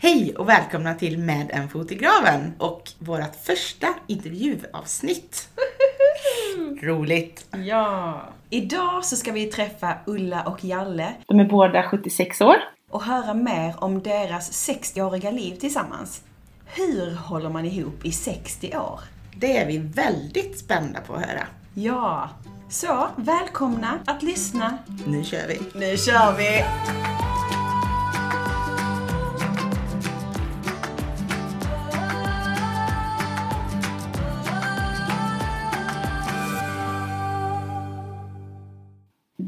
Hej och välkomna till Med en fot i graven och vårt första intervjuavsnitt. Roligt! Ja! Idag så ska vi träffa Ulla och Jalle De är båda 76 år. och höra mer om deras 60-åriga liv tillsammans. Hur håller man ihop i 60 år? Det är vi väldigt spända på att höra. Ja! Så, välkomna att lyssna. Nu kör vi! Nu kör vi!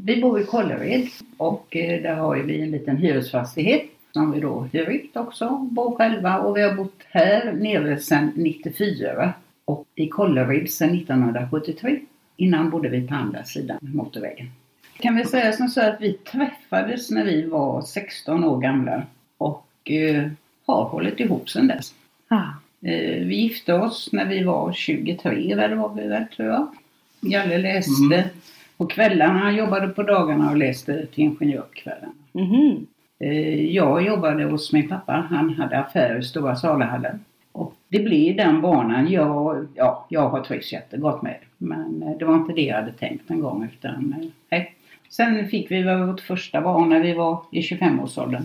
Vi bor i Kållered och eh, där har vi en liten hyresfastighet som vi då hyr ut också, bor själva och vi har bott här nere sedan 94 och i Kållered sedan 1973. Innan bodde vi på andra sidan motorvägen. Kan vi säga som så att vi träffades när vi var 16 år gamla och eh, har hållit ihop sedan dess. Ah. Eh, vi gifte oss när vi var 23, eller var vi väl tror jag. Jalle läste på kvällarna, han jobbade på dagarna och läste till ingenjör på kvällarna. Mhm. Eh, Jag jobbade hos min pappa, han hade affär i Stora Salahallen. Och det blev den banan. Jag, ja, jag har trivts jättegott med. Men eh, det var inte det jag hade tänkt en gång utan eh, nej. Sen fick vi vårt första barn när vi var i 25-årsåldern.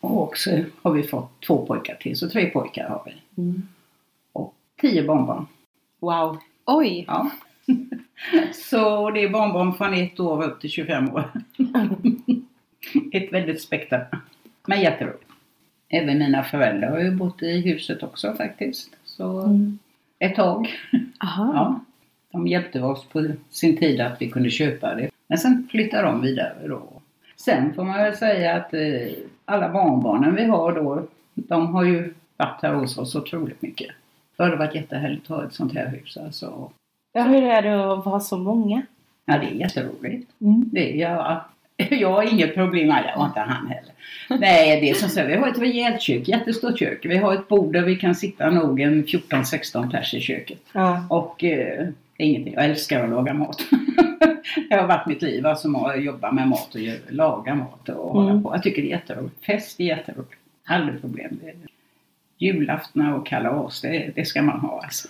Och så har vi fått två pojkar till, så tre pojkar har vi. Mm. Och tio barnbarn. Wow! Oj! Ja. Så det är barnbarn från ett år upp till 25 år. Ett väldigt spektra. Men jätteroligt. Även mina föräldrar har ju bott i huset också faktiskt. Så Mm. ett tag. Aha. Ja. De hjälpte oss på sin tid att vi kunde köpa det. Men sen flyttade de vidare då. Sen får man väl säga att eh, alla barnbarnen vi har då, de har ju varit här hos oss otroligt mycket. Det har varit jättehärligt att ha ett sånt här hus alltså. Ja, hur är det att vara så många? Ja, det är jätteroligt. Mm. Det, jag, jag har inget problem med det, och inte han heller. Nej, det är som så, vi har ett rejält kök, jättestort kök. Vi har ett bord där vi kan sitta nog en 14-16 pers i köket. Ja. Och eh, ingenting, jag älskar att laga mat. det har varit mitt liv, alltså att jobba med mat och laga mat och hålla Mm. på. Jag tycker det är jätteroligt. Fest är jätteroligt. Aldrig problem. Julaftnar och kalas, det, det ska man ha alltså.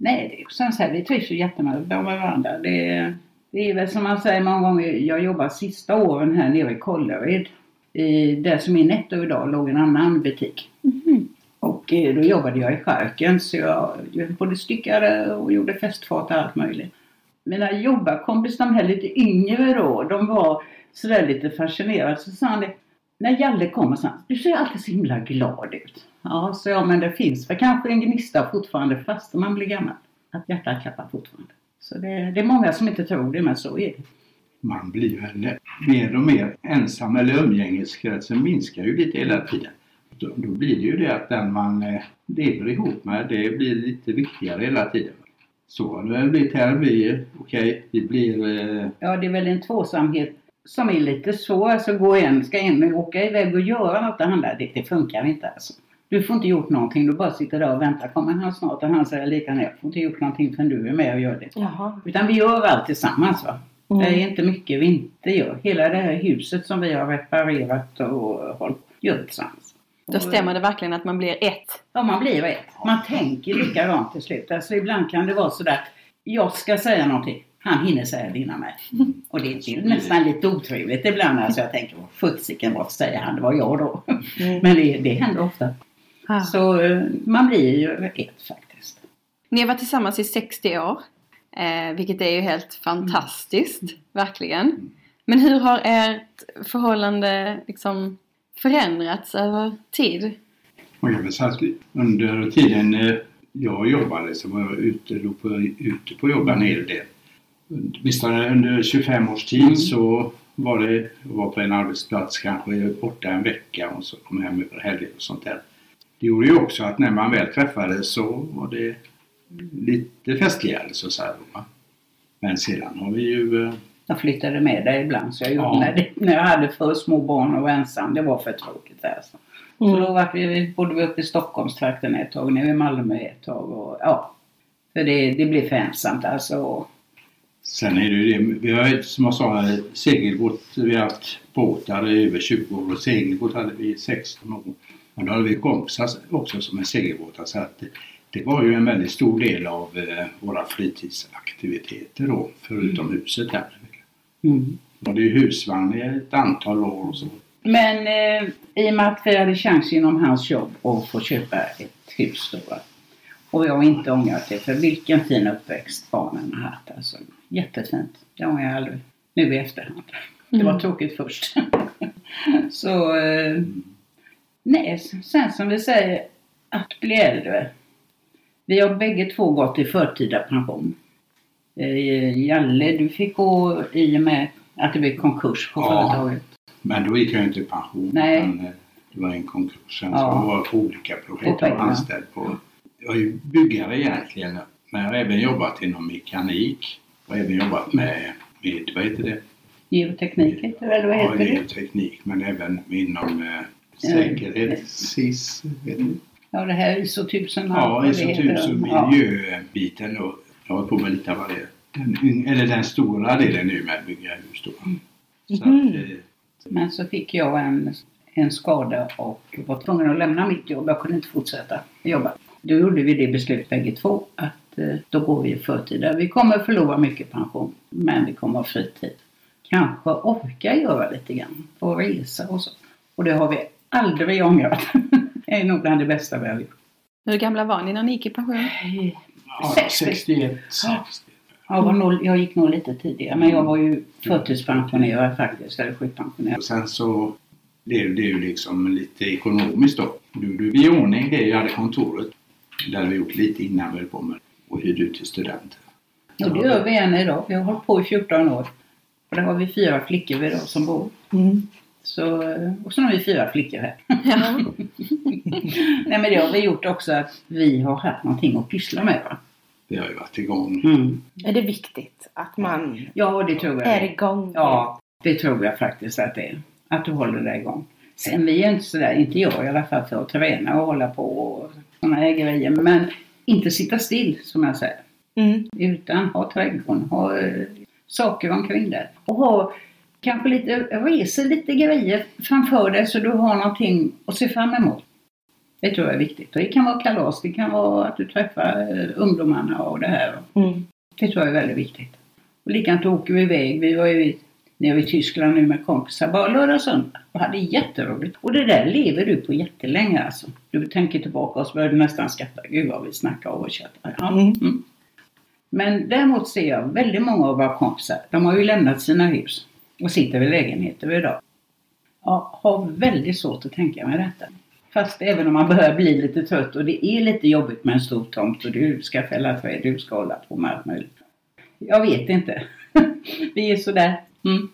Nej, det är sen så här, vi trivs ju jättemycket med varandra. Det, det är väl som man säger många gånger, jag jobbar sista åren här nere i Kållered. I, där som är Netto idag låg en annan butik. Mhm. Och eh, då jobbade jag i skärken så jag både styckade och gjorde festfat och allt möjligt. Mina jobbarkompisar, de här lite yngre då, de var sådär lite fascinerade. Så sa han det, när Jalle kommer så du ser alltid så himla glad ut. Ja, så ja, men det finns väl kanske en gnista fortfarande fast man blir gammal. Att hjärtat klappar fortfarande. Så det, det är många som inte tror det, men så är det. man blir väl mer och mer ensam eller umgängeskretsen minskar ju lite hela tiden. Då, då blir det ju det att den man eh, lever ihop med, det blir lite viktigare hela tiden. Så har det blivit här. Vi, okej, vi blir... Eh, Ja, det är väl en tvåsamhet som är lite svår. Alltså gå ska en åka iväg och göra något och handla, det, det funkar inte alltså. Du får inte gjort någonting, du bara sitter där och väntar. Kommer han snart? Och han säger likadant, jag får inte gjort någonting förrän du är med och gör det. Jaha. Utan vi gör allt tillsammans va. Mm. Det är inte mycket vi inte gör. Hela det här huset som vi har reparerat och hållit gör tillsammans. Då stämmer det verkligen att man blir ett. Ja, man blir ett. Man tänker likadant till slut. Alltså ibland kan det vara sådär, jag ska säga någonting. Han hinner säga det innan mig. Och det är nästan lite otrevligt ibland. Alltså jag tänker, sjuttsiken vad säger han? Det var jag då. Mm. Men det, det händer ofta. Ah. Så eh, man blir ju ett faktiskt. Ni har varit tillsammans i 60 år. Eh, vilket är ju helt fantastiskt, verkligen. Men hur har ert förhållande liksom förändrats över tid? man kan väl säga att under tiden eh, jag jobbade så var jag ute, på, ute på jobb en hel del. Åtminstone under 25 års tid Mm. så var det, var på en arbetsplats kanske borta en vecka och så kom hem över helger och sånt där. Det gjorde ju också att när man väl träffades så var det lite festligare så att säga. Men sedan har vi ju eh, Jag flyttade med dig ibland så jag gjorde Ja. när, det, när jag hade för små barn och var ensam. Det var för tråkigt alltså. Så Mm. då var vi, bodde vi uppe i Stockholmstrakten ett tag, nu i Malmö ett tag och ja. För det, det blir för ensamt alltså. Sen är det ju det, vi har som jag sa segelbåt, vi har haft båtar i över 20 år och segelbåt hade vi i 16 år. Och då hade vi kompisar också som är segelbåtar så att det, var ju en väldigt stor del av eh, våra fritidsaktiviteter då, förutom huset här. Mm. Och det är husvagn i ett antal år och så. Men eh, i och med att vi hade chans genom hans jobb att få köpa ett hus då. Och jag har inte ångrat det för vilken fin uppväxt barnen har haft. Alltså, jättefint. Det ångrar jag aldrig. Nu i efterhand. Det var Mm. tråkigt först. Så eh, nej, sen som vi säger att bli äldre. Vi har bägge två gått i förtida pension. Eh, Jalle, du fick gå i och med att det blev konkurs på Ja. företaget. Men då gick jag inte i pension. Nej. utan, eh, det var en konkurs. Sen Ja. så var jag på olika projekt och anställd på. Jag är byggare egentligen. Men jag har även jobbat inom mekanik. Och även jobbat med, med vad heter det? Geoteknik heter det, eller vad Ja, heter det? geoteknik. Men även inom eh, säkerhet. SIS. Vet du? Ja, det här ISO 1000. Ja, ISO heter. 1000 Ja. miljöbiten. Och jag har på med lite av det. Den, eller den stora delen nu med att bygga hus då. Så att, eh, Men så fick jag en, en skada och var tvungen att lämna mitt jobb. Jag kunde inte fortsätta jobba. Då gjorde vi det beslut bägge två att då går vi i förtida. Vi kommer förlora mycket pension, men vi kommer ha fritid. Kanske orka göra lite grann, få resa och så. Och det har vi aldrig ångrat. det är nog bland det bästa vi har gjort. Hur gamla var ni när ni gick i pension? ja, 60. 61. Ja. 60. Jag, var nog, jag gick nog lite tidigare, men jag var ju förtidspensionerad faktiskt, eller sjukpensionerad. Sen så blev det ju liksom lite ekonomiskt då. Då gjorde vi i ordning det jag hade kontoret. Det hade vi gjort lite innan vi höll på med och hyrde ut till studenter. Och det gör vi än idag. Vi har hållit på i 14 år. Och där har vi fyra flickor vi då som bor. Mm. Så, och så har vi fyra flickor här. Ja. Nej men det har vi gjort också att vi har haft någonting att pyssla med va? Vi har ju varit igång. Mm. Är det viktigt att man Ja det tror jag. är igång? Ja, det tror jag faktiskt att det är. Att du håller dig igång. Sen vi är inte sådär, inte jag i alla fall, för att träna och hålla på och sådana här grejer. Men inte sitta still som jag säger. Mm. Utan ha trädgården, ha eh, saker omkring dig. Och ha kanske lite, resa lite grejer framför dig så du har någonting att se fram emot. Det tror jag är viktigt. Och det kan vara kalas, det kan vara att du träffar eh, ungdomarna och det här. Mm. Det tror jag är väldigt viktigt. Och likadant åker vi iväg. Vi var ju nere i Tyskland nu med kompisar bara lördag och söndag och hade jätteroligt. Och det där lever du på jättelänge alltså. Du tänker tillbaka och så börjar du nästan skratta. Gud vad vi snackar och chattar. Ja. Mm. Men däremot ser jag väldigt många av våra kompisar. De har ju lämnat sina hus och sitter i lägenheter idag. Jag har väldigt svårt att tänka mig detta. Fast även om man börjar bli lite trött och det är lite jobbigt med en stor tomt och du ska fälla träd, du ska hålla på med allt möjligt. Jag vet inte. Vi är sådär. Mm.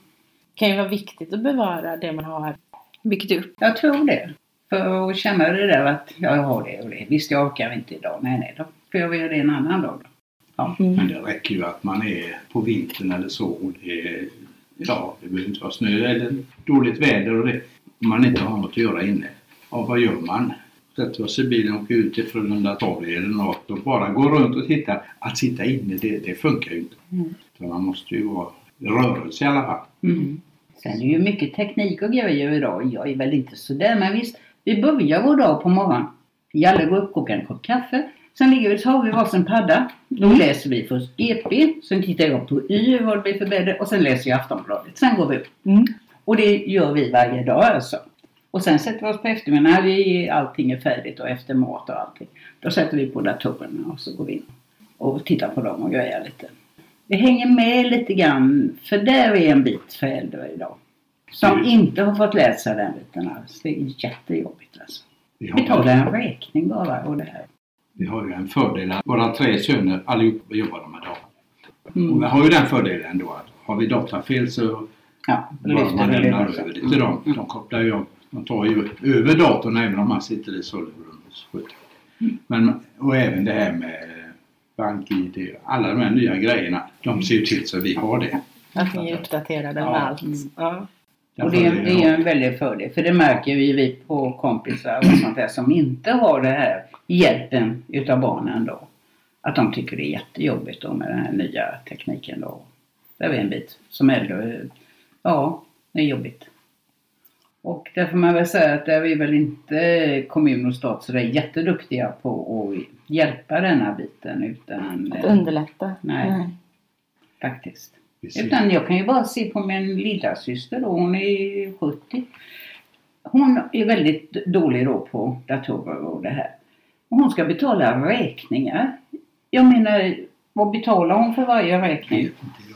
kan ju vara viktigt att bevara det man har. Byggt upp. Jag tror det. För att känna det där att ja, jag har det och det. Visst, jag orkar inte idag. Nej, nej, då får jag göra det en annan dag. Då. Ja. Mm. Men det räcker ju att man är på vintern eller så. Och det är, ja, det behöver inte vara snö eller dåligt väder och det. Man inte har något att göra inne. Ja, vad gör man? Sätter oss i bilen och åker ut till Frölunda torg eller något och bara går runt och tittar. Att sitta inne, det, det funkar ju inte. Mm. Så man måste ju vara rörelse i alla fall. Mm. Sen är det ju mycket teknik och grejer idag. Jag är väl inte sådär, men visst. Vi börjar vår dag på morgonen. Jalle går upp, kokar en kopp kaffe. Sen ligger vi, så har vi varsin padda. Då läser vi först GP, sen tittar jag på Y, vad det blir för väder och sen läser jag Aftonbladet. Sen går vi upp. Mm. Och det gör vi varje dag alltså. Och sen sätter vi oss på eftermiddagen när vi, allting är färdigt och efter mat och allting. Då sätter vi på datorerna och så går vi in och tittar på dem och grejer lite. Vi hänger med lite grann, för där är en bit för äldre idag. Som Mm. inte har fått läsa den biten alls. Det är jättejobbigt alltså. Vi Betala har, en räkning bara och det här. vi har ju en fördel att våra tre söner allihop jobbar de med dator. Och vi Mm. har ju den fördelen då att har vi datafel så Ja, bara man vi det lämnar över det till dem. De kopplar ju upp. De tar ju över datorn även om man sitter i och sköter. Men, och även det här med BankID. Alla de här nya grejerna. De ser ju till så att vi har det. Att ni är uppdaterade med Ja. allt. Mm. Ja. Och det, är- det är en väldig fördel. För det märker vi, vi på kompisar och sånt där som inte har det här hjälpen utav barnen då. Att de tycker det är jättejobbigt då med den här nya tekniken då. Det är en bit som äldre, ja, det är jobbigt. Och där får man väl säga att där är väl inte kommun och stat så där jätteduktiga på att hjälpa denna biten utan Att underlätta. Nej. faktiskt. Vi ser- Utan jag kan ju bara se på min lilla syster då, hon är 70. Hon är väldigt dålig då på datorer och det här. Och hon ska betala räkningar. Jag menar, vad betalar hon för varje räkning?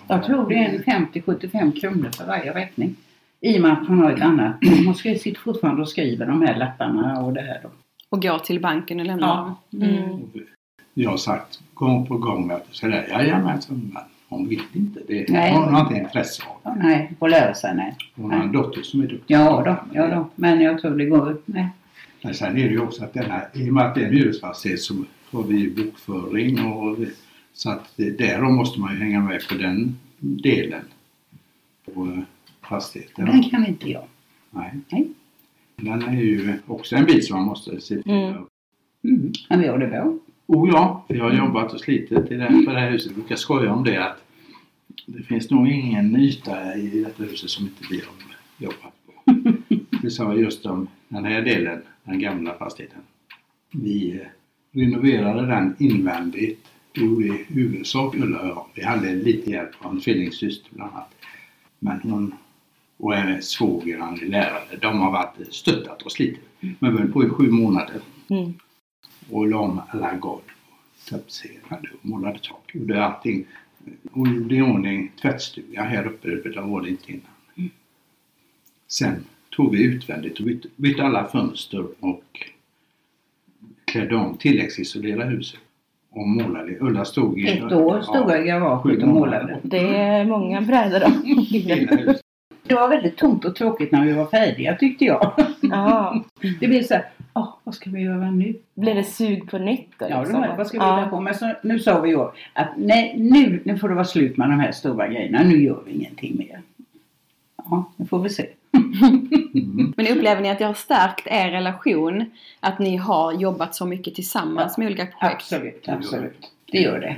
Jag tror det är en 50-75 kronor för varje räkning. I och med att hon har ett annat. Hon ska- sitter fortfarande och skriver de här lapparna och det här då. Och gå till banken och lämna Ja. dem. Mm. Jag har sagt gång på gång att sådär, jajamensan, men hon vill inte. Det, Nej. hon har inte intresse av Ja, nej, på lära sig nej. Hon har en dotter som är duktig. Ja då, ja då. Men jag tror det går. Nej. Men sen är det ju också att denna, i och med att det är en hyresfastighet så har vi bokföring och så att det, därom måste man ju hänga med på den delen på eh, fastigheten. Den kan inte jag. Nej. Nej. Den är ju också en bit som man måste se till. Mm. Mm. Men vi det bra. Oh ja, vi har jobbat och slitit i det, för det här huset. Vi brukar skoja om det att det finns nog ingen yta i detta huset som inte vi har jobbat på. Vi sa just om den här delen, den gamla fastigheten. Vi eh, renoverade den invändigt. Det gjorde i huvudsak Ulla och jag. Vi hade lite hjälp av en tvillingsyster bland annat. Men hon och en svåger, han är lärare, de har varit stöttat och slitit. Men vi höll på i sju månader Mm. och la om alla golv. Tapetserade och målade tak. Gjorde allting. Och gjorde i ordning tvättstugan här uppe, det var det inte innan. Sen tog vi utvändigt och bytte, bytte alla fönster och klädde om, tilläggsisolerade huset. Och målade. Ulla stod i... Ett år stod jag i garaget och målade. Det är många brädor. Det var väldigt tomt och tråkigt när vi var färdiga tyckte jag. Ja. Det blev så här, åh, vad ska vi göra nu? Blir det sug på nytt då? Ja, det liksom? var, vad ska vi Ja. hitta på? Men så, nu sa vi ju att nej, nu, nu får det vara slut med de här stora grejerna. Nu gör vi ingenting mer. Ja, nu får vi se. Mm. Men upplever ni att det har stärkt er relation? Att ni har jobbat så mycket tillsammans med olika projekt? Absolut, absolut. Det gör det.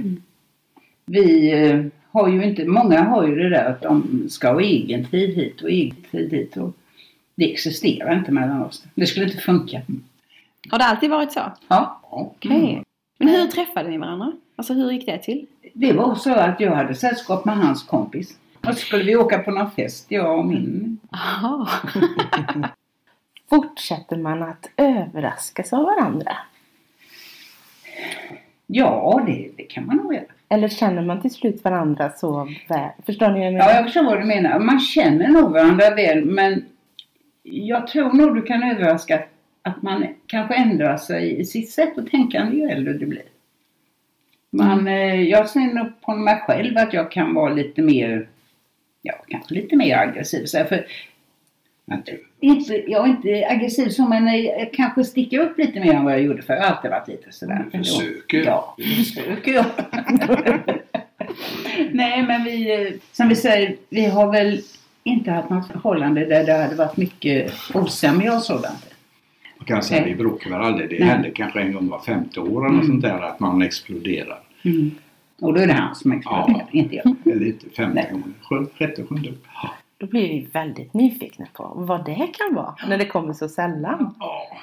Vi eh, har ju inte, många har ju det där att de ska ha egen tid hit och egen tid hit. Och det existerar inte mellan oss. Det skulle inte funka. Har det alltid varit så? Ja, Okej. Men hur träffade ni varandra? Alltså hur gick det till? det var så att jag hade sällskap med hans kompis. Och så skulle vi åka på någon fest, jag och min. Aha. Fortsätter man att överraskas av varandra? Ja, det, det kan man nog göra. Eller känner man till slut varandra så väl? Förstår ni vad jag Ja, menar? jag förstår vad du menar. Man känner nog varandra väl, men jag tror nog du kan överraska att man kanske ändrar sig i sitt sätt att tänka ju äldre du blir. Man, eh, jag ser nog på mig själv att jag kan vara lite mer, ja kanske lite mer aggressiv. Så här, för Du, inte, jag är inte aggressiv så men jag kanske sticker upp lite mer än vad jag gjorde för jag har alltid varit lite sådär. Du försöker. Ja, försöker jag. Nej men vi, som vi säger, vi har väl inte haft något förhållande där det hade varit mycket osämja och sådant. Man kan säga Nej. vi bråkar väl aldrig. Det Nej. händer kanske en gång var femte år eller Mm. sånt där att man exploderar. Mm. Och då är det han som exploderar, inte jag. Eller inte femte gången. Sjätte, sjunde. Då blir vi väldigt nyfikna på vad det kan vara när det kommer så sällan. Ja.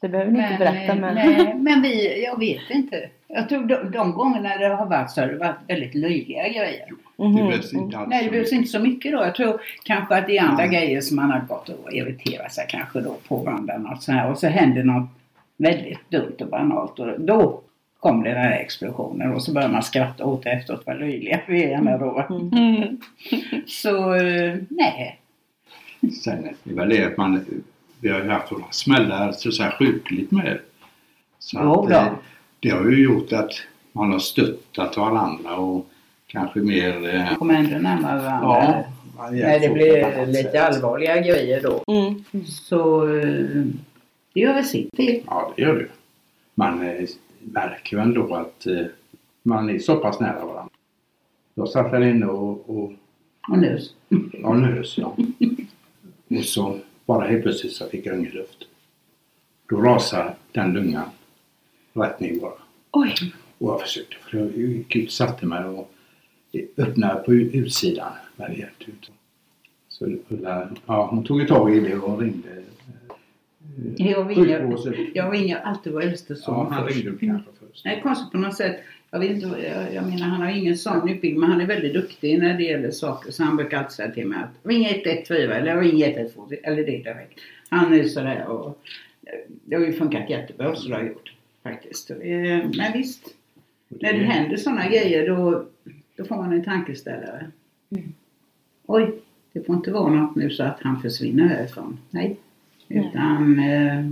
Det behöver ni inte berätta men... nej, men vi, jag vet inte. Jag tror de, de gångerna det har varit så har det varit väldigt löjliga grejer. Mhm. Det behövs inte alls Nej, det så behövs mycket. inte så mycket då. Jag tror kanske att det är andra Nej. grejer som man har gått och irriterat sig kanske då på varandra. Något så här. Och så händer något väldigt dumt och banalt och då kom det den här explosionen och så börjar man skratta åt det efteråt vad löjliga vi är med då. Mm. Så eh, nej. Sen är det väl det att man, vi har ju haft några smällar så, så här sjukligt med. Så Jo att, då. eh, det har ju gjort att man har stöttat varandra och kanske mer... eh, Kommer ändå närmare varandra. Ja, När det blir lite sätt. allvarliga grejer då. Mm. Så det gör väl sitt till. Ja, det gör det. Man eh, märker ju ändå att eh, man är så pass nära varandra. Jag satt där inne och, och Och nu. ja, nös. Ja. Och så bara helt plötsligt så fick jag ingen luft. Då rasade den lungan rätt ner bara. Oj. Och jag försökte, för jag gick ut, satte mig och öppnade på utsidan när det hjälpte ut. Så Ulla, ja, hon tog ju tag i det och ringde Jag ringer, sjukvården. jag ringer alltid vår äldste son Ja, han först. ringde kanske först. Det är konstigt på något sätt. Jag, vet inte, jag, jag menar han har ingen sån utbildning men han är väldigt duktig när det gäller saker så han brukar alltid säga till mig att ring 114 eller ring 112 eller det direkt. Han är sådär och det har ju funkat jättebra så det har gjort faktiskt. Eh, Men visst, när det händer sådana grejer då, då får man en tankeställare. Oj, det får inte vara något nu så att han försvinner härifrån. Nej. Utan eh,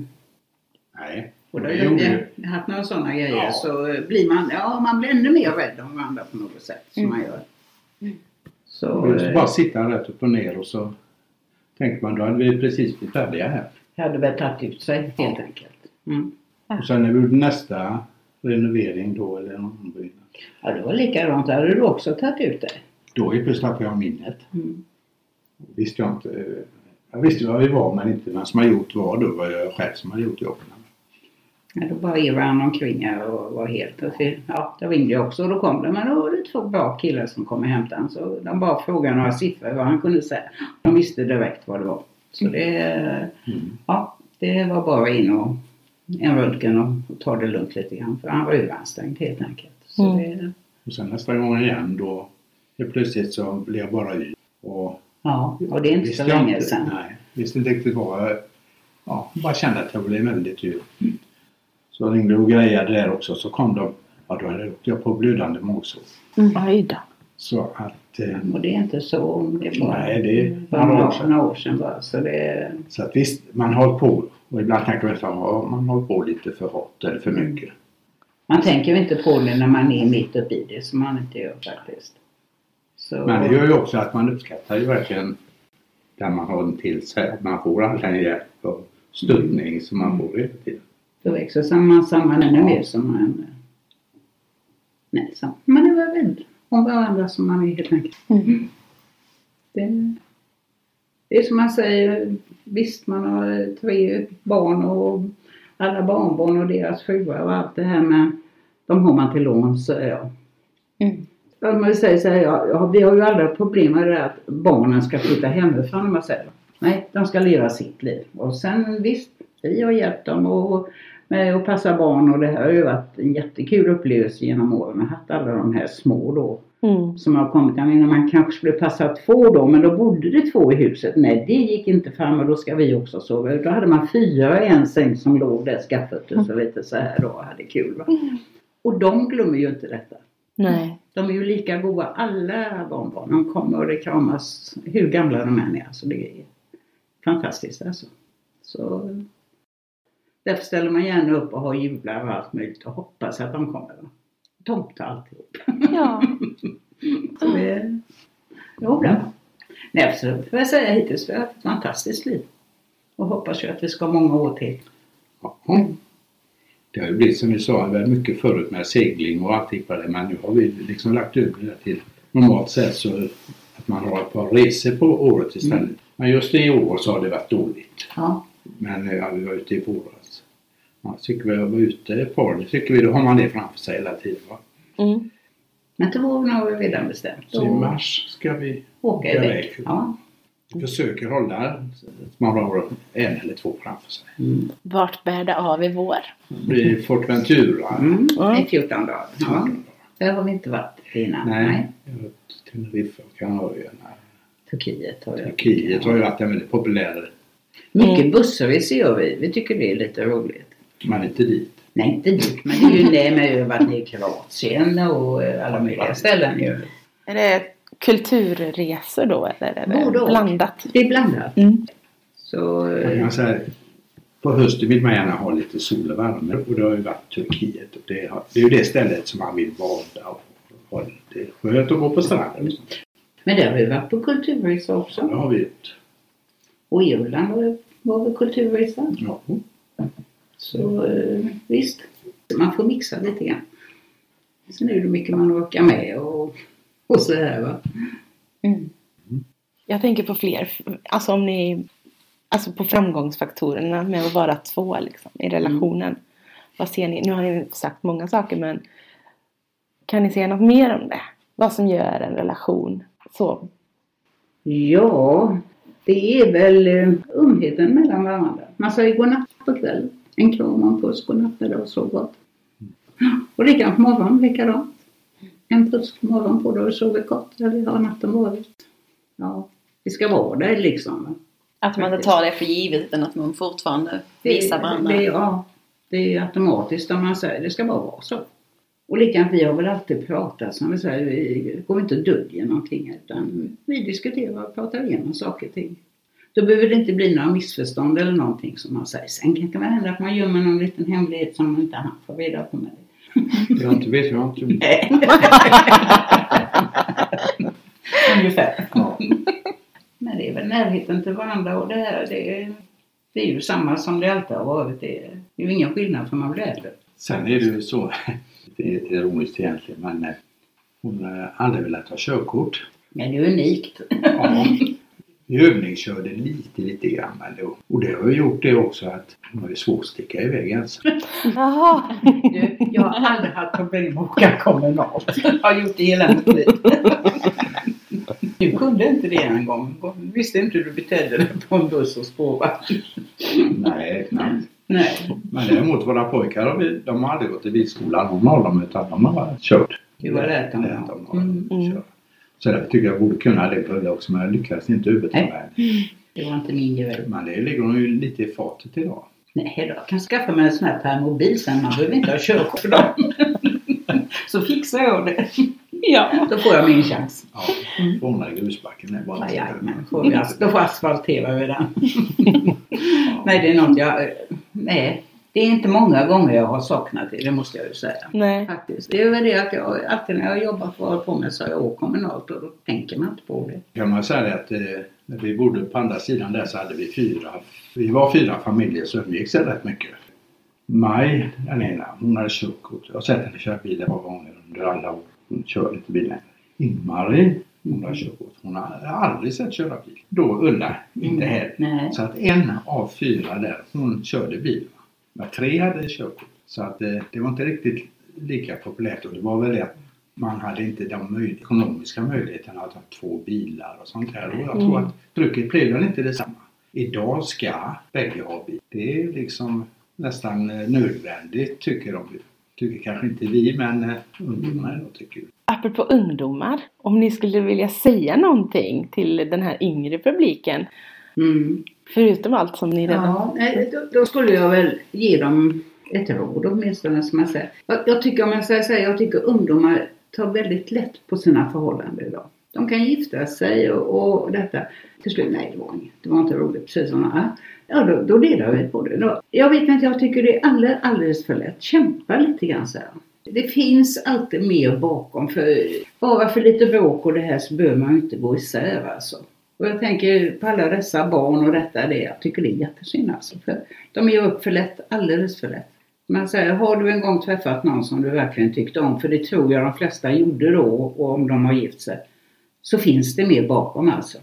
Nej. och då har jag haft några sådana grejer Ja. så blir man, ja man blir ännu mer rädd om varandra på något sätt som Mm. man gör. Mm. Så just eh, bara sitta rätt upp och ner och så tänkte man då hade vi precis blivit färdiga här. hade väl tagit ut sig helt enkelt. Mm. Och sen när vi gjorde nästa renovering då eller någon ombyggnad. Ja det var likadant, hade du också tagit ut det? Då helt plötsligt tappade jag minnet. Mm. Visste jag inte. Jag visste var vi var men inte vem som hade gjort vad. Då var jag själv som hade gjort jobbet. Ja, då bara irrade han omkring här och var helt fel. Ja, då ringde jag också och då kom det. Men då var det två bra killar som kom och hämtade honom. Så de bara frågade några siffror vad han kunde säga. De visste direkt vad det var. Så det, Mm. ja, det var bara in och en röntgen och, och ta det lugnt lite grann. För han var överansträngd helt enkelt. Så Mm. det, Och sen nästa gång igen då helt plötsligt så blev jag bara yr. Och ja, och det är inte så länge inte- sedan. Nej, visste inte riktigt vad jag... Ja, bara kände att jag blev väldigt yr. Så jag ringde och grejade där också så kom de. Ja, då hade jag på blödande magsår. Mm. Så att... Eh, Och det är inte så. Det är bara Nej, det bara några år några, sedan. några år sedan bara. Så det, så att visst, man har på. Och ibland tänker man att ja, man har på lite för hårt eller för mycket. man tänker ju inte på det när man är mitt uppe i det som man inte gör faktiskt. Så, Men det gör ju också att man uppskattar ju verkligen där man har en till sig. Att man får all den hjälp och stöttning som man får hela tiden. Då växer man samman ännu mer som man... Nej, så, man är väl rädd om varandra som man är helt enkelt. Mm. Det, det är som man säger, visst man har tre barn och alla barnbarn och deras fruar och allt det här men de har man till lån säger jag. Mm. Om man säger så här, ja, vi har ju aldrig problem med det att barnen ska flytta hemifrån om man säger. Nej, de ska leva sitt liv. Och sen visst, vi har hjälpt dem och, med att passa barn och det här har ju varit en jättekul upplevelse genom åren. Man har haft alla de här små då Mm. som har kommit. Jag menar man kanske skulle passa två då men då bodde det två i huset. Nej det gick inte fram och då ska vi också sova. Då hade man fyra i en säng som låg där skaffet och lite så här då hade kul. Va? Och de glömmer ju inte detta. Nej. De är ju lika goda alla barnbarn. De kommer och det kramas hur gamla de än är. Alltså det är fantastiskt alltså. Så därför ställer man gärna upp och har jular och allt möjligt och hoppas att de kommer. Tomtar alltihop. Ja. Så det, jo, då. Nej, så får jag säga hittills har jag haft ett fantastiskt liv. Och hoppas ju att det ska många år till. Ja. Det har ju blivit som vi sa väldigt mycket förut med segling och allting på det men nu har vi liksom lagt över det till normalt sätt så att man har ett par resor på året istället. Mm. Men just i år så har det varit dåligt. Ja, Men eh, ja, vi var ute i våras. Ja, tycker vi att vara ute ett par, det tycker vi, då har man det framför sig hela tiden. Va? Mm. men till våren har vi redan bestämt. Så i mars ska vi åka iväg. Ja. Försöker hålla att man har en eller två framför sig. Mm. Vart bär det av i vår? Det blir Fortventura. Mm. Ja. I 14 dagar. Ja. Där har vi inte varit innan. Nej, Nej. jag har varit Teneriffa och Kanarieöarna. Turkiet har jag. Turkiet har ju varit en väldigt populär, Mycket Mm. bussresor gör vi. Vi tycker det är lite roligt. men inte dit. Nej, inte dit. Men det är ju det med att vi har varit nere i Kroatien och eh, alla möjliga ställen ju. Är det kulturresor då eller är det Både och. blandat? Det är blandat. Mm. Så Man säga, på hösten vill man gärna ha lite sol och värme och det har ju varit Turkiet. Och det, har, det är ju det stället som man vill bada och ha lite skönt att gå på stranden. Men där har vi varit på kulturresa Det också. har vi gjort. Och Irland var- var vi kulturresa. Ja. Så eh, visst, man får mixa lite grann. Sen är det mycket man orkar med och, och så här va. Mm. Jag tänker på fler, alltså om ni, alltså på framgångsfaktorerna med att vara två liksom, i relationen. Vad ser ni? Nu har ni sagt många saker men kan ni säga något mer om det? Vad som gör en relation så? Ja, Det är väl eh, umheten mellan varandra. Man säger godnatt på kvällen. En kram och en puss, godnatt det har så gott. Och likadant på morgonen, likadant. En puss på morgonen på då du sovit gott, eller har natten varit? Ja, det ska vara det liksom. Att man inte tar det för givet utan att man fortfarande visar varandra. Det, ja, det är automatiskt om man säger det ska bara vara så. Och likadant, vi har väl alltid pratat som vi säger, vi går inte och döljer någonting utan vi diskuterar och pratar igenom saker och ting. Då behöver det inte bli några missförstånd eller någonting som man säger. Sen kan det väl hända att man gömmer någon liten hemlighet som inte han får reda på med det. Jag inte vet, jag har inte... Nej. Ungefär. Ja. Men det är väl närheten till varandra och det här det är, det är ju samma som det alltid har varit. Det är, det är ju ingen skillnad för man blir äldre. Sen är det ju så, det är ironiskt egentligen, men eh, hon har aldrig velat ha körkort. Men det är unikt. Ja. Vi övningskörde lite, lite grann. Och det har ju gjort det också att hon har ju svårt att sticka iväg ensam. Jaha. Du, jag har aldrig haft problem att åka kommunalt. Jag har gjort det hela mitt liv. Du kunde inte det en gång. Du visste inte hur du betedde dig på en buss och spårvagn. Nej, knappt. Nej. Men däremot våra pojkar, har de har aldrig gått i bilskolan, någon av dem, utan de har kört. Du har lärt dem. Lärt dem att Mm. köra. Så därför tycker jag borde kunna det Bulle också, men jag lyckades inte övertala henne. Det var inte min grej. Men det ligger hon ju lite i fatet idag. Nej då, jag kan skaffa mig en sån här permobil sen. Man behöver inte ha körkort för dem. Så fixar jag det. Ja. Då får jag min chans. Ja, får hon i grusbacken. Det är bara titta. Jajamän, får vi då får asfaltera vi den. Nej, det är något jag... Nej, det är inte många gånger jag har saknat det, det måste jag ju säga. Nej. Faktiskt. Det är väl det att jag alltid när jag har jobbat och hållit på med så har jag åkt kommunalt och då tänker man inte på det. kan man säga det att eh, när vi bodde på andra sidan där så hade vi fyra. Vi var fyra familjer så umgicks rätt mycket. Maj, den ena, hon hade körkort. Jag har sett henne köra bil ett par gånger under alla år. Hon kör inte bil längre. Ingmarie, hon har körkort. Hon har aldrig sett köra bil. Då Ulla, inte heller. Nej. Så att en av fyra där, hon körde bil. Men tre hade körkort. Så att eh, det var inte riktigt lika populärt och det var väl det att man hade inte de möj- ekonomiska möjligheterna att ha två bilar och sånt här. Och jag tror att trycket blev väl inte detsamma. Idag ska bägge ha bil. Det är liksom nästan eh, nödvändigt tycker de. Tycker kanske inte vi men eh, ungdomarna då tycker ju. Apropå ungdomar. Om ni skulle vilja säga någonting till den här yngre publiken. Mm. Förutom allt som ni redan... Ja, nej, då, då skulle jag väl ge dem ett råd åtminstone som man säger. Jag, jag tycker om jag säger jag tycker ungdomar tar väldigt lätt på sina förhållanden idag. De kan gifta sig och, och detta. Till slut, nej det var inget, det var inte roligt. Precis som, ja, ja då, då delar vi på det. Då, jag vet inte, jag tycker det är alldeles, alldeles för lätt. Kämpa lite grann så här. Det finns alltid mer bakom. För bara för lite bråk och det här så behöver man inte gå isär alltså. Och jag tänker på alla dessa barn och detta, det, jag tycker det är jättesynd alltså. För de ger upp för lätt, alldeles för lätt. Man säger, har du en gång träffat någon som du verkligen tyckte om, för det tror jag de flesta gjorde då, och om de har gift sig, så finns det mer bakom alltså.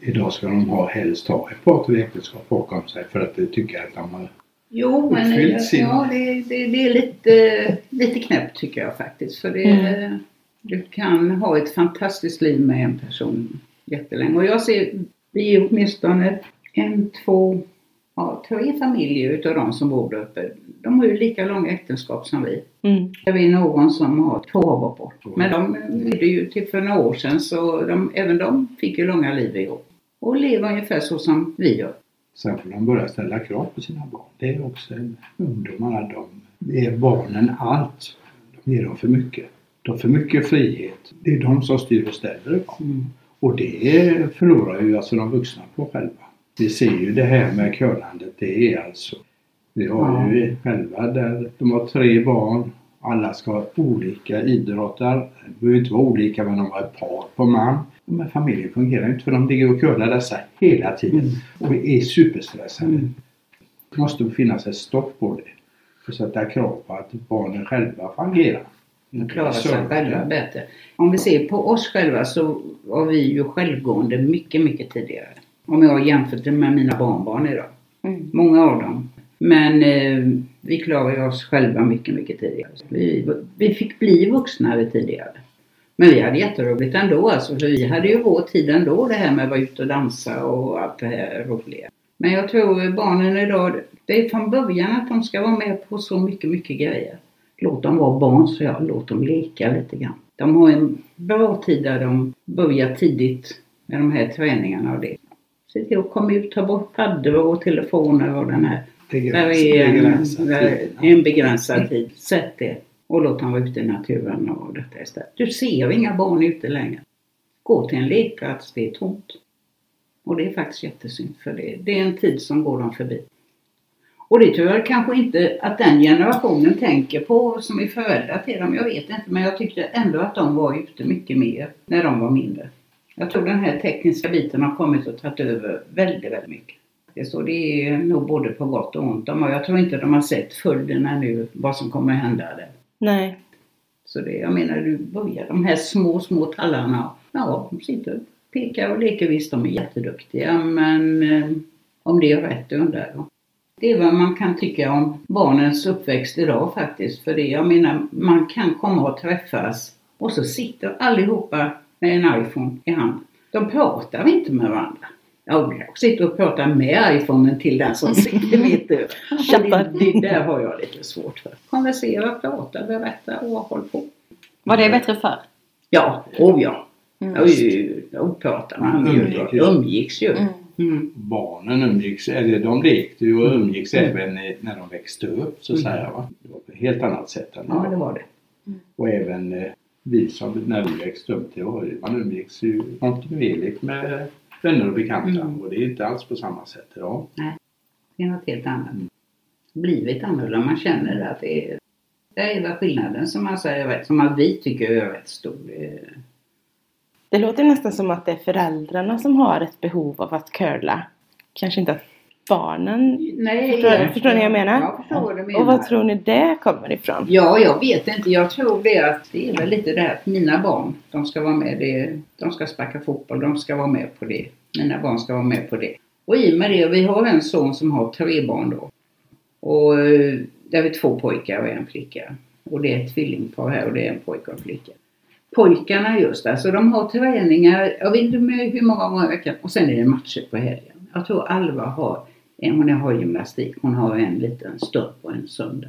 Idag ska de ha helst ha ett par tre äktenskap bakom sig för att de tycker att de har Jo, men Uppfyllt sin- ja, det, det, det är lite, lite knäppt tycker jag faktiskt. För det, du kan ha ett fantastiskt liv med en person jättelänge. Och jag ser, vi är åtminstone en, två, ja, tre familjer utav de som bor där uppe. De har ju lika långa äktenskap som vi. Mm. Det är någon som har två avhopp bort. Men de levde ju till för några år sedan så de, även de fick ju långa liv i år. Och lever ungefär så som vi gör. Sen får de börja ställa krav på sina barn. Det är också ungdomarna, de ger barnen allt. De ger dem för mycket. De har för mycket frihet. Det är de som styr och ställer. Mm. Och det förlorar ju alltså de vuxna på själva. Vi ser ju det här med curlandet. Det är alltså vi har ju själva där de har tre barn. Alla ska ha olika idrotter. Det behöver inte vara olika men de har ett par på man. Men familjen fungerar inte för de ligger och curlar dessa hela tiden. Och vi är superstressade. Mm. Det måste finnas ett stopp på det. För att sätta krav på att barnen själva får De klarar sig själva bättre. Om vi ser på oss själva så var vi ju självgående mycket, mycket tidigare. Om jag jämför det med mina barnbarn idag. Mm. Många av dem. Men eh, vi klarar ju oss själva mycket, mycket tidigare. Vi, vi fick bli vuxna tidigare. Men vi hade jätteroligt ändå alltså, för vi hade ju vår tid ändå det här med att vara ute och dansa och allt det här roliga. Men jag tror barnen idag, det är från början att de ska vara med på så mycket, mycket grejer. Låt dem vara barn så jag låt dem leka lite grann. De har en bra tid där de börjar tidigt med de här träningarna och det. Se till att komma ut, ta bort paddor och telefoner och den här. Där är en, Begränsad tid. en begränsad tid. Sätt det. Och låt dem vara ute i naturen och detta istället. Du ser inga barn ute längre. Gå till en lekplats, det är tomt. Och det är faktiskt jättesynd för det, det är en tid som går dem förbi. Och det tror jag kanske inte att den generationen tänker på som är föräldrar till dem. Jag vet inte men jag tyckte ändå att de var ute mycket mer när de var mindre. Jag tror den här tekniska biten har kommit och tagit över väldigt, väldigt mycket. Det är, så, det är nog både på gott och ont. De har, jag tror inte de har sett följderna nu, vad som kommer att hända där. Nej. Så det, jag menar, du börjar de här små, små tallarna. Ja, de sitter och pekar och leker. Visst, de är jätteduktiga, men eh, om det är rätt undrar jag. Det är vad man kan tycka om barnens uppväxt idag faktiskt. För det, jag menar, man kan komma och träffas och så sitter allihopa med en iPhone i hand. De pratar inte med varandra. Jag sitter och pratar med iPhonen till den som sitter mitt över. Det, det där har jag lite svårt för. Konversera, prata, berätta och håll på. Var det bättre förr? Ja, oh ja. Mm. Då pratar man ju. Umgicks. Umgicks ju. Mm. Mm. Barnen umgicks, eller de lekte ju och umgicks Mm. även när de växte upp så att Mm. säga. Va? Det var på ett helt annat sätt än Ja, det var det. Och även eh, vi som, när vi växte upp, det var man umgicks ju kontinuerligt med vänner och bekanta Mm. och det är inte alls på samma sätt idag. Det är något helt annat. Mm. Blivit annorlunda. Man känner att det är, det är väl skillnaden som man säger, rätt- som att vi tycker är rätt stor. Det- låter nästan som att det är föräldrarna som har ett behov av att curla. Kanske inte att barnen. Nej, Förstår- jag- förstår ni vad jag menar? Jag förstår vad du menar. Och vad tror ni det kommer ifrån? Ja, jag vet inte. Jag tror det att det är väl lite det här att mina barn, de ska vara med. Det, de ska sparka fotboll, de ska vara med på det. Mina barn ska vara med på det. Och i och med det, vi har en son som har tre barn då. Och eh, där är två pojkar och en flicka. Och det är ett tvillingpar här och det är en pojke och en flicka. Pojkarna just alltså, de har träningar, jag vet inte hur många gånger i veckan. Och sen är det matcher på helgen. Jag tror Alva har, hon har gymnastik, hon har en liten stund på en söndag.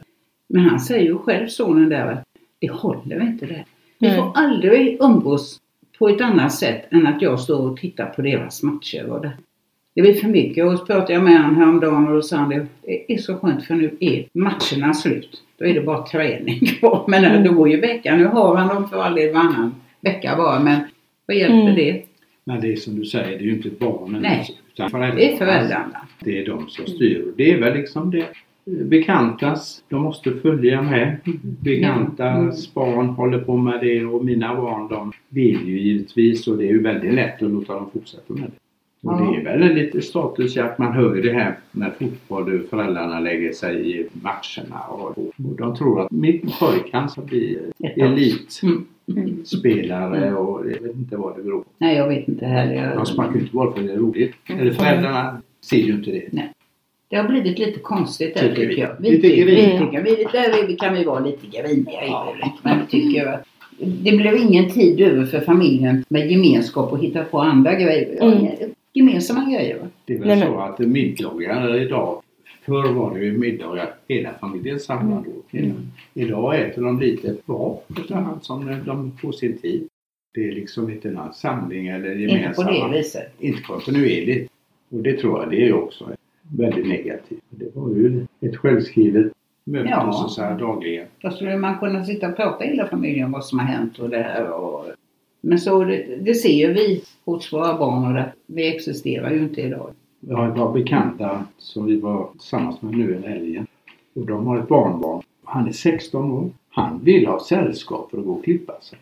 Men han säger ju själv sonen där att det håller inte det. Vi får aldrig umgås på ett annat sätt än att jag står och tittar på deras matcher. Och det. Det blir för mycket. Och så pratade jag med honom häromdagen och då sa han det, det är så skönt för nu är matcherna slut. Då är det bara träning kvar. Men Mm. då går ju veckan. Nu har han dem för all del varannan vecka bara. Men vad hjälper Mm. det? Men det är som du säger, det är ju inte barnen Nej. utan föräldrarna. Det är föräldrarna. Det är de som styr. Och Det är väl liksom det bekantas, de måste följa med. Bekantas barn håller på med det och mina barn de vill ju givetvis och det är ju väldigt lätt att låta dem fortsätta med det. Och Ja. det är väl lite statusjakt, man hör ju det här hur föräldrarna lägger sig i matcherna och, och de tror att min pojk han ska bli elitspelare Mm. och jag vet inte vad det beror på. Nej, jag vet inte heller. De sparkar ju inte boll för det är roligt. Eller föräldrarna ser ju inte det. Det har blivit lite konstigt där Tycker tycker, vi. jag. Vi tycker vi. tycker, vi där kan vi vara lite griniga i det. Men vi tycker att det blev ingen tid över för familjen med gemenskap och hitta på andra grejer. Mm. Gemensamma grejer. Det är väl Nej, men- så att middagar idag, förr var det ju middagar hela familjen samlad då. Mm. Idag äter de lite var efterhand som de får sin tid. Det är liksom inte någon samling eller Inte på gemensamma. det viset. Inte kontinuerligt. Och det tror jag det är också väldigt negativt. Det var ju ett självskrivet möte Ja. så, här dagligen. Då skulle man kunna sitta och prata i hela familjen om vad som har hänt och det här. Och... Men så det, det ser ju vi hos våra barn och det, vi existerar ju inte idag. Jag har ett par bekanta som vi var tillsammans med nu i helgen. Och de har ett barnbarn. Han är 16 år. Han vill ha sällskap för att gå och klippa sig.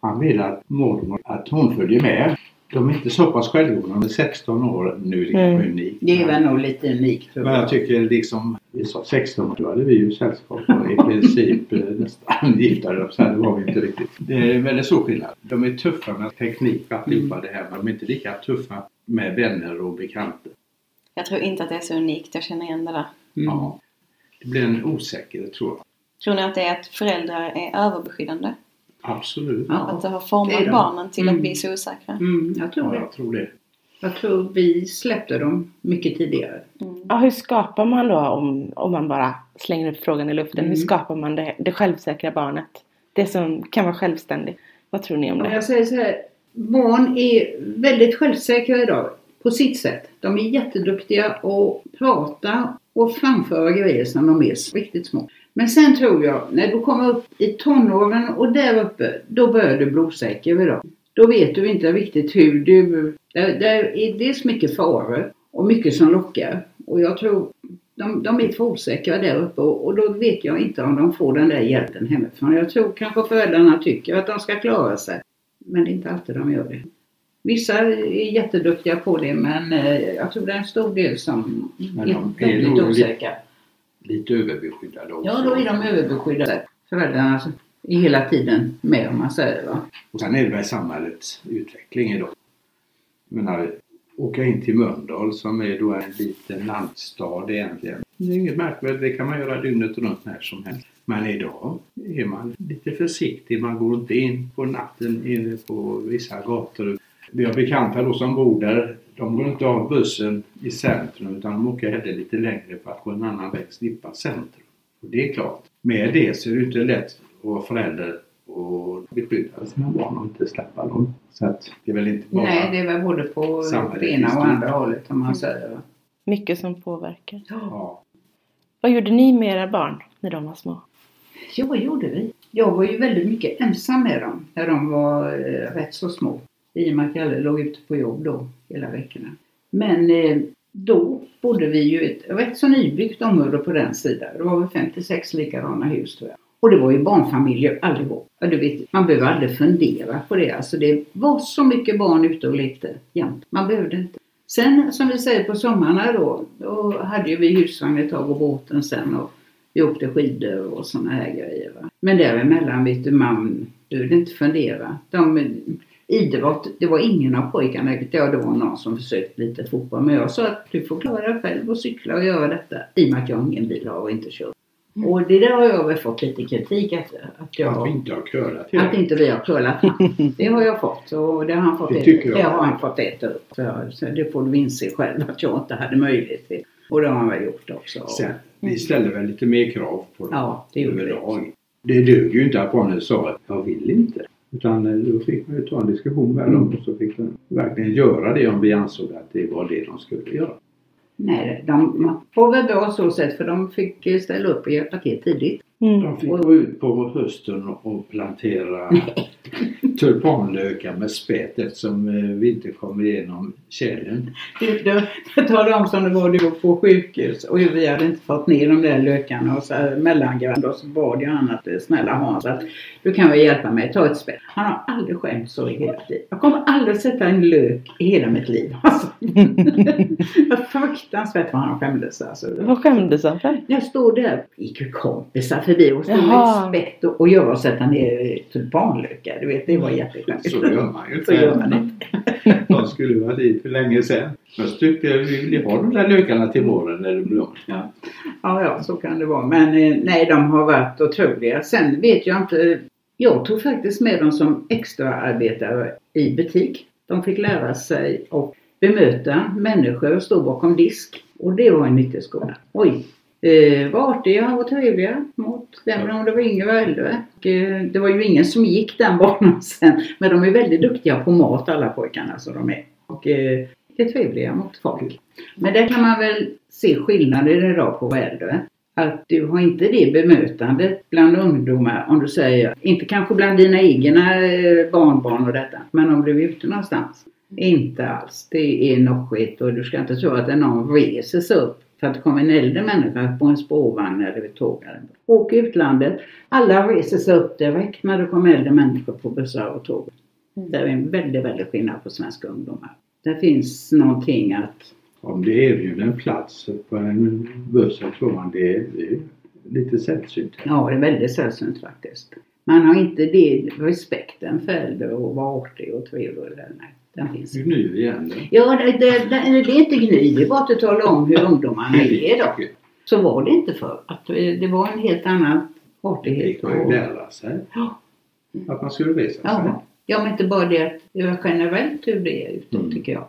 Han vill att mormor, att hon följer med. De är inte så pass självgående. De är 16 år nu, liksom Mm. unikt. Det är väl nog lite unikt tror Men jag tycker liksom, vi sa 16 då hade vi ju sällskap och i princip eh, nästan. Så här, det var vi inte riktigt. Det är väldigt stor skillnad. De är tuffa med teknik och alltihopa det här men de är inte lika tuffa med vänner och bekanta. Jag tror inte att det är så unikt. Jag känner igen det där. Mm. Ja. Det blir en osäkerhet tror jag. Tror ni att det är att föräldrar är överbeskyddande? Absolut. Ja. Att det har Det format de. barnen till Mm. att bli så osäkra. Mm, jag tror Ja, det. jag tror det. Jag tror vi släppte dem mycket tidigare. Mm. Ja, hur skapar man då om, om man bara slänger upp frågan i luften? Mm. Hur skapar man det, det självsäkra barnet? Det som kan vara självständigt. Vad tror ni om det? jag säger så här, barn är väldigt självsäkra idag på sitt sätt. De är jätteduktiga att prata och framföra grejer när de är riktigt små. Men sen tror jag, när du kommer upp i tonåren och där uppe, då börjar du bli osäker idag. Då vet du inte riktigt hur du... Där, där är dels mycket faror och mycket som lockar. Och jag tror de, de är för osäkra där uppe och, och då vet jag inte om de får den där hjälpen hemifrån. Jag tror kanske föräldrarna tycker att de ska klara sig. Men det är inte alltid de gör det. Vissa är jätteduktiga på det men eh, jag tror det är en stor del som Men är de är nog lite- osäkra. Lite överbeskyddade också. Ja, då är de överbeskyddade. Föräldrarna är hela tiden med om man säger va. Och sen är det väl samhällets utveckling idag. Jag menar, åka in till Mölndal som är då en liten landstad egentligen. Det är inget märkvärdigt, det kan man göra dygnet runt när som helst. Men idag är man lite försiktig, man går inte in på natten inne på vissa gator. Vi har bekanta då som bor där, de går inte av bussen i centrum utan de åker hellre lite längre för att gå en annan väg, slippa centrum. Och det är klart, med det så är det inte lätt att vara förälder och beskydda sina barn och inte släppa dem. Så att det är väl inte bara... Nej, det är väl både på det ena och andra hållet om man säger. Mycket som påverkar. Ja. Vad gjorde ni med era barn när de var små? Ja, vad gjorde vi? Jag var ju väldigt mycket ensam med dem när de var eh, rätt så små. I och med att jag låg ute på jobb då hela veckorna. Men eh, då bodde vi ju i ett rätt så nybyggt område på den sidan. Det var väl 56 likadana hus tror jag. Och det var ju barnfamiljer allihop. Ja, du vet, man behöver aldrig fundera på det. Alltså det var så mycket barn ute och lekte jämt. Man behövde inte. Sen som vi säger på sommarna då, då hade ju vi husvagn ett tag och båten sen och vi åkte skidor och såna här grejer. Va? Men däremellan vet du, man behövde inte fundera. De, idrott, det var ingen av pojkarna, ja det var någon som försökte lite fotboll. Men jag sa att du får klara dig själv och cykla och göra detta. I och med att jag ingen bil har och inte kör. Och det där har jag väl fått lite kritik efter. Att, jag, Att vi inte har curlat att det. inte vi har curlat. Det har jag fått och det har han fått, Det äta, jag. det har han fått äta upp. Så, så det får du inse själv att jag inte hade möjlighet till. Och det har han väl gjort också. Sen, vi ställer väl lite mer krav på dem Ja, det gjorde vi. Det duger ju inte att barnen sa att jag vill inte. Utan eh, då fick man ju ta en diskussion med dem och så fick de verkligen göra det om vi ansåg att det var det de skulle göra. Nej, de, man får väl bra så sätt för de fick ställa upp och hjälpa till tidigt. Mm. De fick gå ut på hösten och plantera tulpanlökar med spett eftersom eh, vi inte kom igenom tjälen. Jag talar om som det var då på sjukhus och vi hade inte fått ner de där lökarna och så här mellangränd och så bad jag han att eh, snälla Hans att du kan väl hjälpa mig, ta ett spett. Han har aldrig skämt så i hela tiden. Jag kommer aldrig sätta en lök i hela mitt liv. Alltså. Fruktansvärt vad han skämdes alltså. Vad skämdes han för? Jag stod där, gick ju kompisar förbi och stod med Jaha. ett spett och, och jag och sätta ner tulpanlökar. Du vet, det var jätteskönt. Så gör man ju Så gör man inte. De skulle varit dit för länge sedan. Men så tyckte jag vi ville ha de där lökarna till våren när det blir Ja. ja, ja, så kan det vara. Men eh, nej, de har varit otroliga. Sen vet jag inte. Jag tog faktiskt med dem som extraarbetare i butik. De fick lära sig att bemöta människor och stå bakom disk. Och det var en nyttig skola. Oj! Eh, var artiga och trevliga mot vem om det var yngre eller äldre. Och, eh, det var ju ingen som gick den banan sen. Men de är väldigt duktiga på mat alla pojkarna så de är. Och eh, är trevliga mot folk. Men där kan man väl se skillnader idag på äldre. Att du har inte det bemötandet bland ungdomar om du säger, inte kanske bland dina egna eh, barnbarn och detta, men om du är ute någonstans. Inte alls. Det är noschigt och du ska inte tro att någon reser sig upp för att det kommer en äldre människa på en spårvagn eller vid tåg. Och i utlandet, alla reser sig upp direkt när det kommer äldre människor på bussar och tåg. Det är en väldigt, väldigt skillnad på svenska ungdomar. Det finns någonting att Om det erbjuder en plats på en buss så tror man det är, det är lite sällsynt. Ja, det är väldigt sällsynt faktiskt. Man har inte det respekten för äldre och vara artig och trevlig. eller Nej, den finns. Nu igen då. Ja, det, det, det, det är inte gny. Det är bara att tala om hur ungdomarna är idag. Så var det inte förr. Att eh, det var en helt annan Det artighet. kan ju Och, lära sig. Att man skulle resa sig. Ja. ja, men inte bara det att det är generellt hur det är utåt Mm. tycker jag.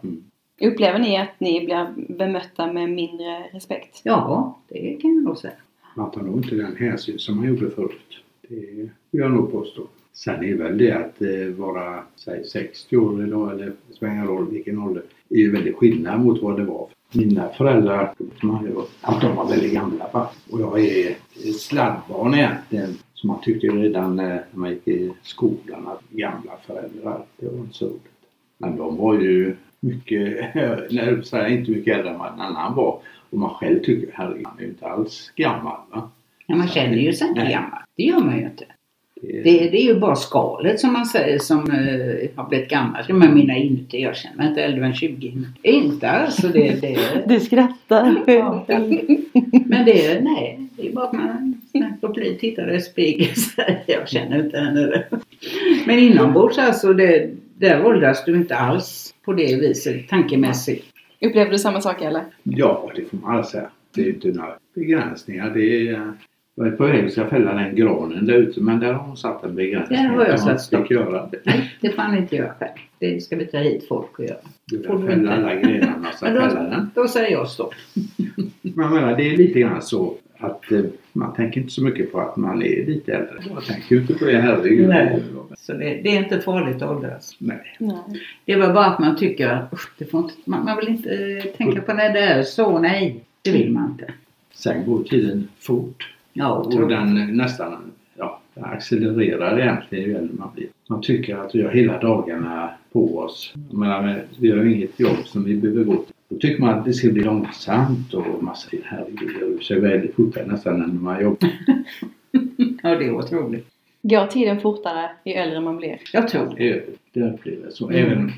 Upplever ni att ni blir bemötta med mindre respekt? Ja, det kan jag nog säga. Man tar nog inte den hänsyn som man gjorde förut. Det vill jag nog påstå. Sen är väl det att eh, vara säg 60 år idag eller spelar ingen roll vilken ålder. är ju väldigt skillnad mot vad det var. Mina föräldrar, de, att de var väldigt gamla va? Och jag är sladdbarn egentligen. Så man tyckte ju redan eh, när man gick i skolan att gamla föräldrar, det var inte så roligt. Men de var ju mycket, när säger inte mycket äldre än vad en annan var. Och man själv tycker, herregud, han är ju inte alls gammal va. Ja, man känner ju sig inte gammal. Det gör man ju inte. Det, Det, det är ju bara skalet som man säger som eh, har blivit gammalt. Men mina inuti, jag känner mig inte äldre än 20. Inte alls. så Det, det, Du skrattar. Ja. men det är, nej, det är bara att man snabbt och blir tittar i spegeln och säger jag känner inte henne. Men inombords alltså, det, där åldras du inte alls på det viset tankemässigt. Upplever du samma sak eller? Ja, det får man säga. Det är inte några begränsningar. Det är, jag är på väg att ska fälla den granen där ute men där har hon satt en begränsning. Där har jag att man satt stopp. göra det. Nej, det får man inte göra själv. Det ska vi ta hit folk och göra. Du Får fälla inte? alla grenarna så Men fälla då, den. då säger jag stopp. Men jag menar, det är lite grann så att eh, man tänker inte så mycket på att man är lite äldre. Jag tänker inte på det, herregud. Nej. Så det, det är inte farligt att åldras. Nej. Nej. Det var bara att man tycker att det man, man vill inte eh, tänka på när det är så. Nej, det vill man inte. Sen går tiden fort. Ja, Och den nästan ja, den accelererar egentligen ju äldre man blir. Man tycker att vi har hela dagarna på oss. Jag menar, vi har ju inget jobb som vi behöver gå till. Då tycker man att det ska bli långsamt och massa herregud, det rör sig väldigt fortare nästan än när man jobbar. Ja, det är otroligt. Går tiden fortare ju äldre man blir? Jag tror det. Det, det upplever jag så. Mm. Även,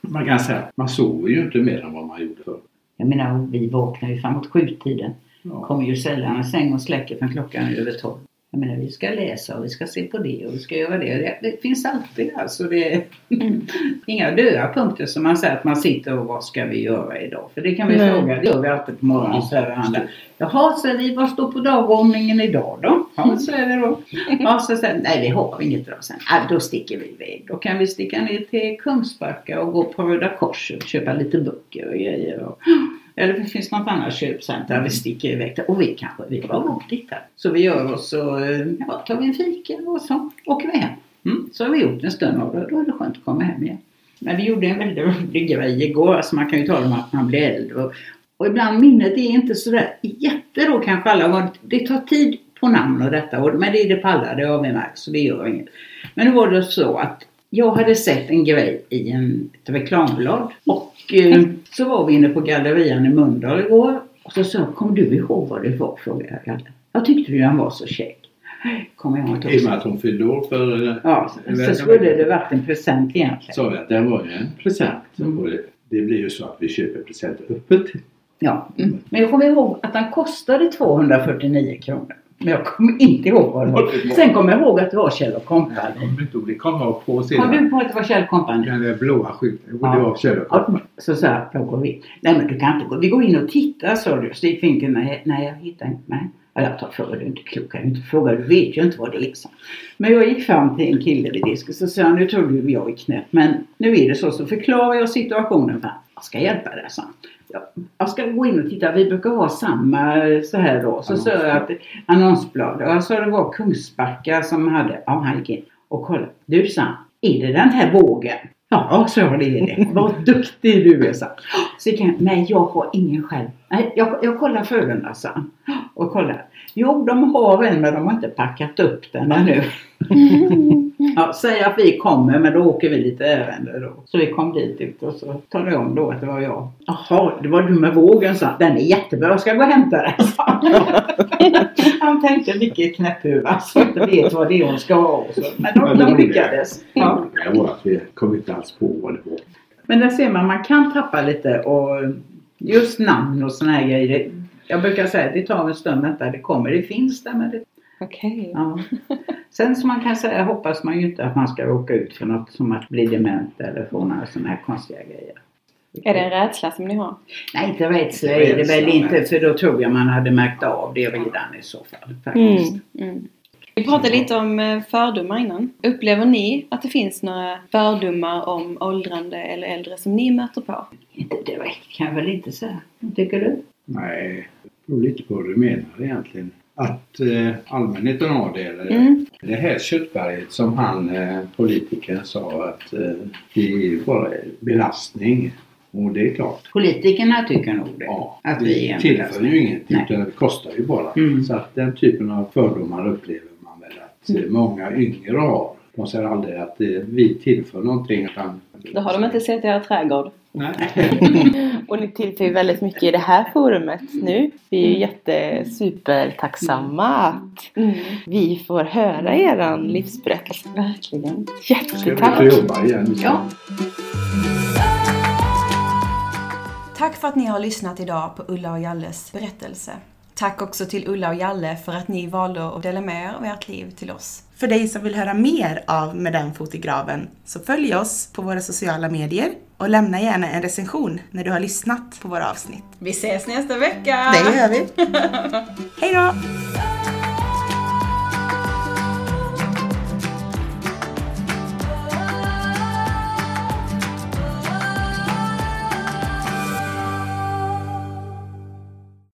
man kan säga att man sover ju inte mer än vad man gjorde förr. Jag menar, vi vaknar ju framåt sjutiden. Ja. Kommer ju sällan i säng och släcker från klockan är över tolv. Jag menar, vi ska läsa och vi ska se på det och vi ska göra det. Det, det finns alltid alltså. Det är inga döda punkter som man säger att man sitter och vad ska vi göra idag? För det kan vi Nej. fråga. Det gör vi alltid på morgonen. Så här varandra. Jaha, säger vi, vad står på dagordningen idag då? Ja, så är det då. Ja, så säger nej vi har inget idag. Sen, ja, då sticker vi iväg. Då kan vi sticka ner till Kungsbacka och gå på Röda Korset och köpa lite böcker och grejer. Och, eller det finns något annat köpcenter där vi sticker iväg till. Och vi kanske, vi bara och tittar. Så vi gör oss så, eh, ja, tar vi en fika och så åker vi hem. Mm, så har vi gjort en stund av det då är det skönt att komma hem igen. Men vi gjorde en väldigt rolig grej igår. Alltså man kan ju tala om att man blir äldre. Och, och ibland minnet är inte sådär jätte då kanske alla har. Det tar tid på namn och detta. Och, men det är det på alla, det har vi märkt. Så det gör inget. Men nu var det så att jag hade sett en grej i en, ett reklamblad. Och eh, så var vi inne på gallerian i Mölndal igår. Och så sa jag, kom du ihåg vad det var? frågade jag Galle. Jag tyckte ju han var så käck. Kommer jag inte I och med ihåg. att hon fyllde år för... eh, Ja, så skulle det varit en present egentligen. Sa vi att det var ju en present. Mm. Det, blir ju så att vi köper presenter öppet. Ja. Men jag kommer ihåg att den kostade 249 kronor. Men jag kommer inte ihåg vad det var. Sen kommer jag ihåg att det var Kjell och Company. Jag kommer inte ihåg, det kommer jag på sedan. du på att det var Kjell Company? Den där blåa skylten. Ja. det var Kjell och Ja, så sa jag, då går vi. Nej men du kan inte gå. Vi går in och tittar sa du. Så gick vi in till, nej, nej jag hittar inte. Nej. Ja, jag tar för du är inte klok. Jag inte fråga. Du vet ju inte vad det är. Så. Men jag gick fram till en kille vid disken. Så sa han, nu tror du jag är knäpp. Men nu är det så. Så förklarar jag situationen för honom. Jag ska hjälpa dig, sa han. Jag ska gå in och titta. Vi brukar ha samma eh, så här då. Så sa jag att annonsblad. Och jag sa det var Kungsbacka som hade. Ja, han gick in och kollade. Du, sa han. Är det den här vågen? Ja, så jag det är det. Vad duktig du är, sa han. Så gick nej jag har ingen själv. Nej, jag, jag kollar han. Och kollar. Jo, de har en men de har inte packat upp den ännu. ja, säg att vi kommer men då åker vi lite ärende då. Så vi kom dit ut och så talade jag om då att det var jag. Jaha, det var du med vågen, sa. Den är jättebra, jag ska gå och hämta den, han. Tänkte vilket knäpphuvud, alltså inte vet vad det är hon ska ha. Och så. Men de, de lyckades. Ja. Det var att vi kom inte alls på vad det var. Men där ser man, man kan tappa lite och just namn och såna här grejer. Jag brukar säga att det tar en stund att det kommer. Det finns där men det, Okej. ja. Sen som man kan säga hoppas man ju inte att man ska råka ut för något som att bli dement eller få några sådana här konstiga grejer. Är det en rädsla som ni har? Nej, inte rädsla är det väl inte för då tror jag man hade märkt av det redan i så fall. Faktiskt. Mm. Mm. Vi pratade lite om eh, fördomar innan. Upplever ni att det finns några fördomar om åldrande eller äldre som ni möter på? Inte direkt kan jag väl inte säga. Vad tycker du? Nej, det beror lite på vad du menar egentligen. Att eh, allmänheten har det eller Mm. det här köttberget som han eh, politikern sa att eh, det är bara belastning. Och det är klart. Politikerna tycker nog det. Ja, att vi är en tillför belastning. ju ingenting utan det kostar ju bara. Mm. Så att den typen av fördomar upplever många yngre har. De säger aldrig att eh, vi tillför någonting utan... Då har de inte sett era trädgård. Nej. Och ni tillför ju väldigt mycket i det här forumet nu. Vi är ju jättesupertacksamma att vi får höra eran livsberättelse. Verkligen. Ska vi Jättetack! jobba igen? Ja. Tack för att ni har lyssnat idag på Ulla och Jalles berättelse. Tack också till Ulla och Jalle för att ni valde att dela med er av ert liv till oss. För dig som vill höra mer av Med den fot i graven så följ oss på våra sociala medier och lämna gärna en recension när du har lyssnat på våra avsnitt. Vi ses nästa vecka! Det gör vi! Hej då!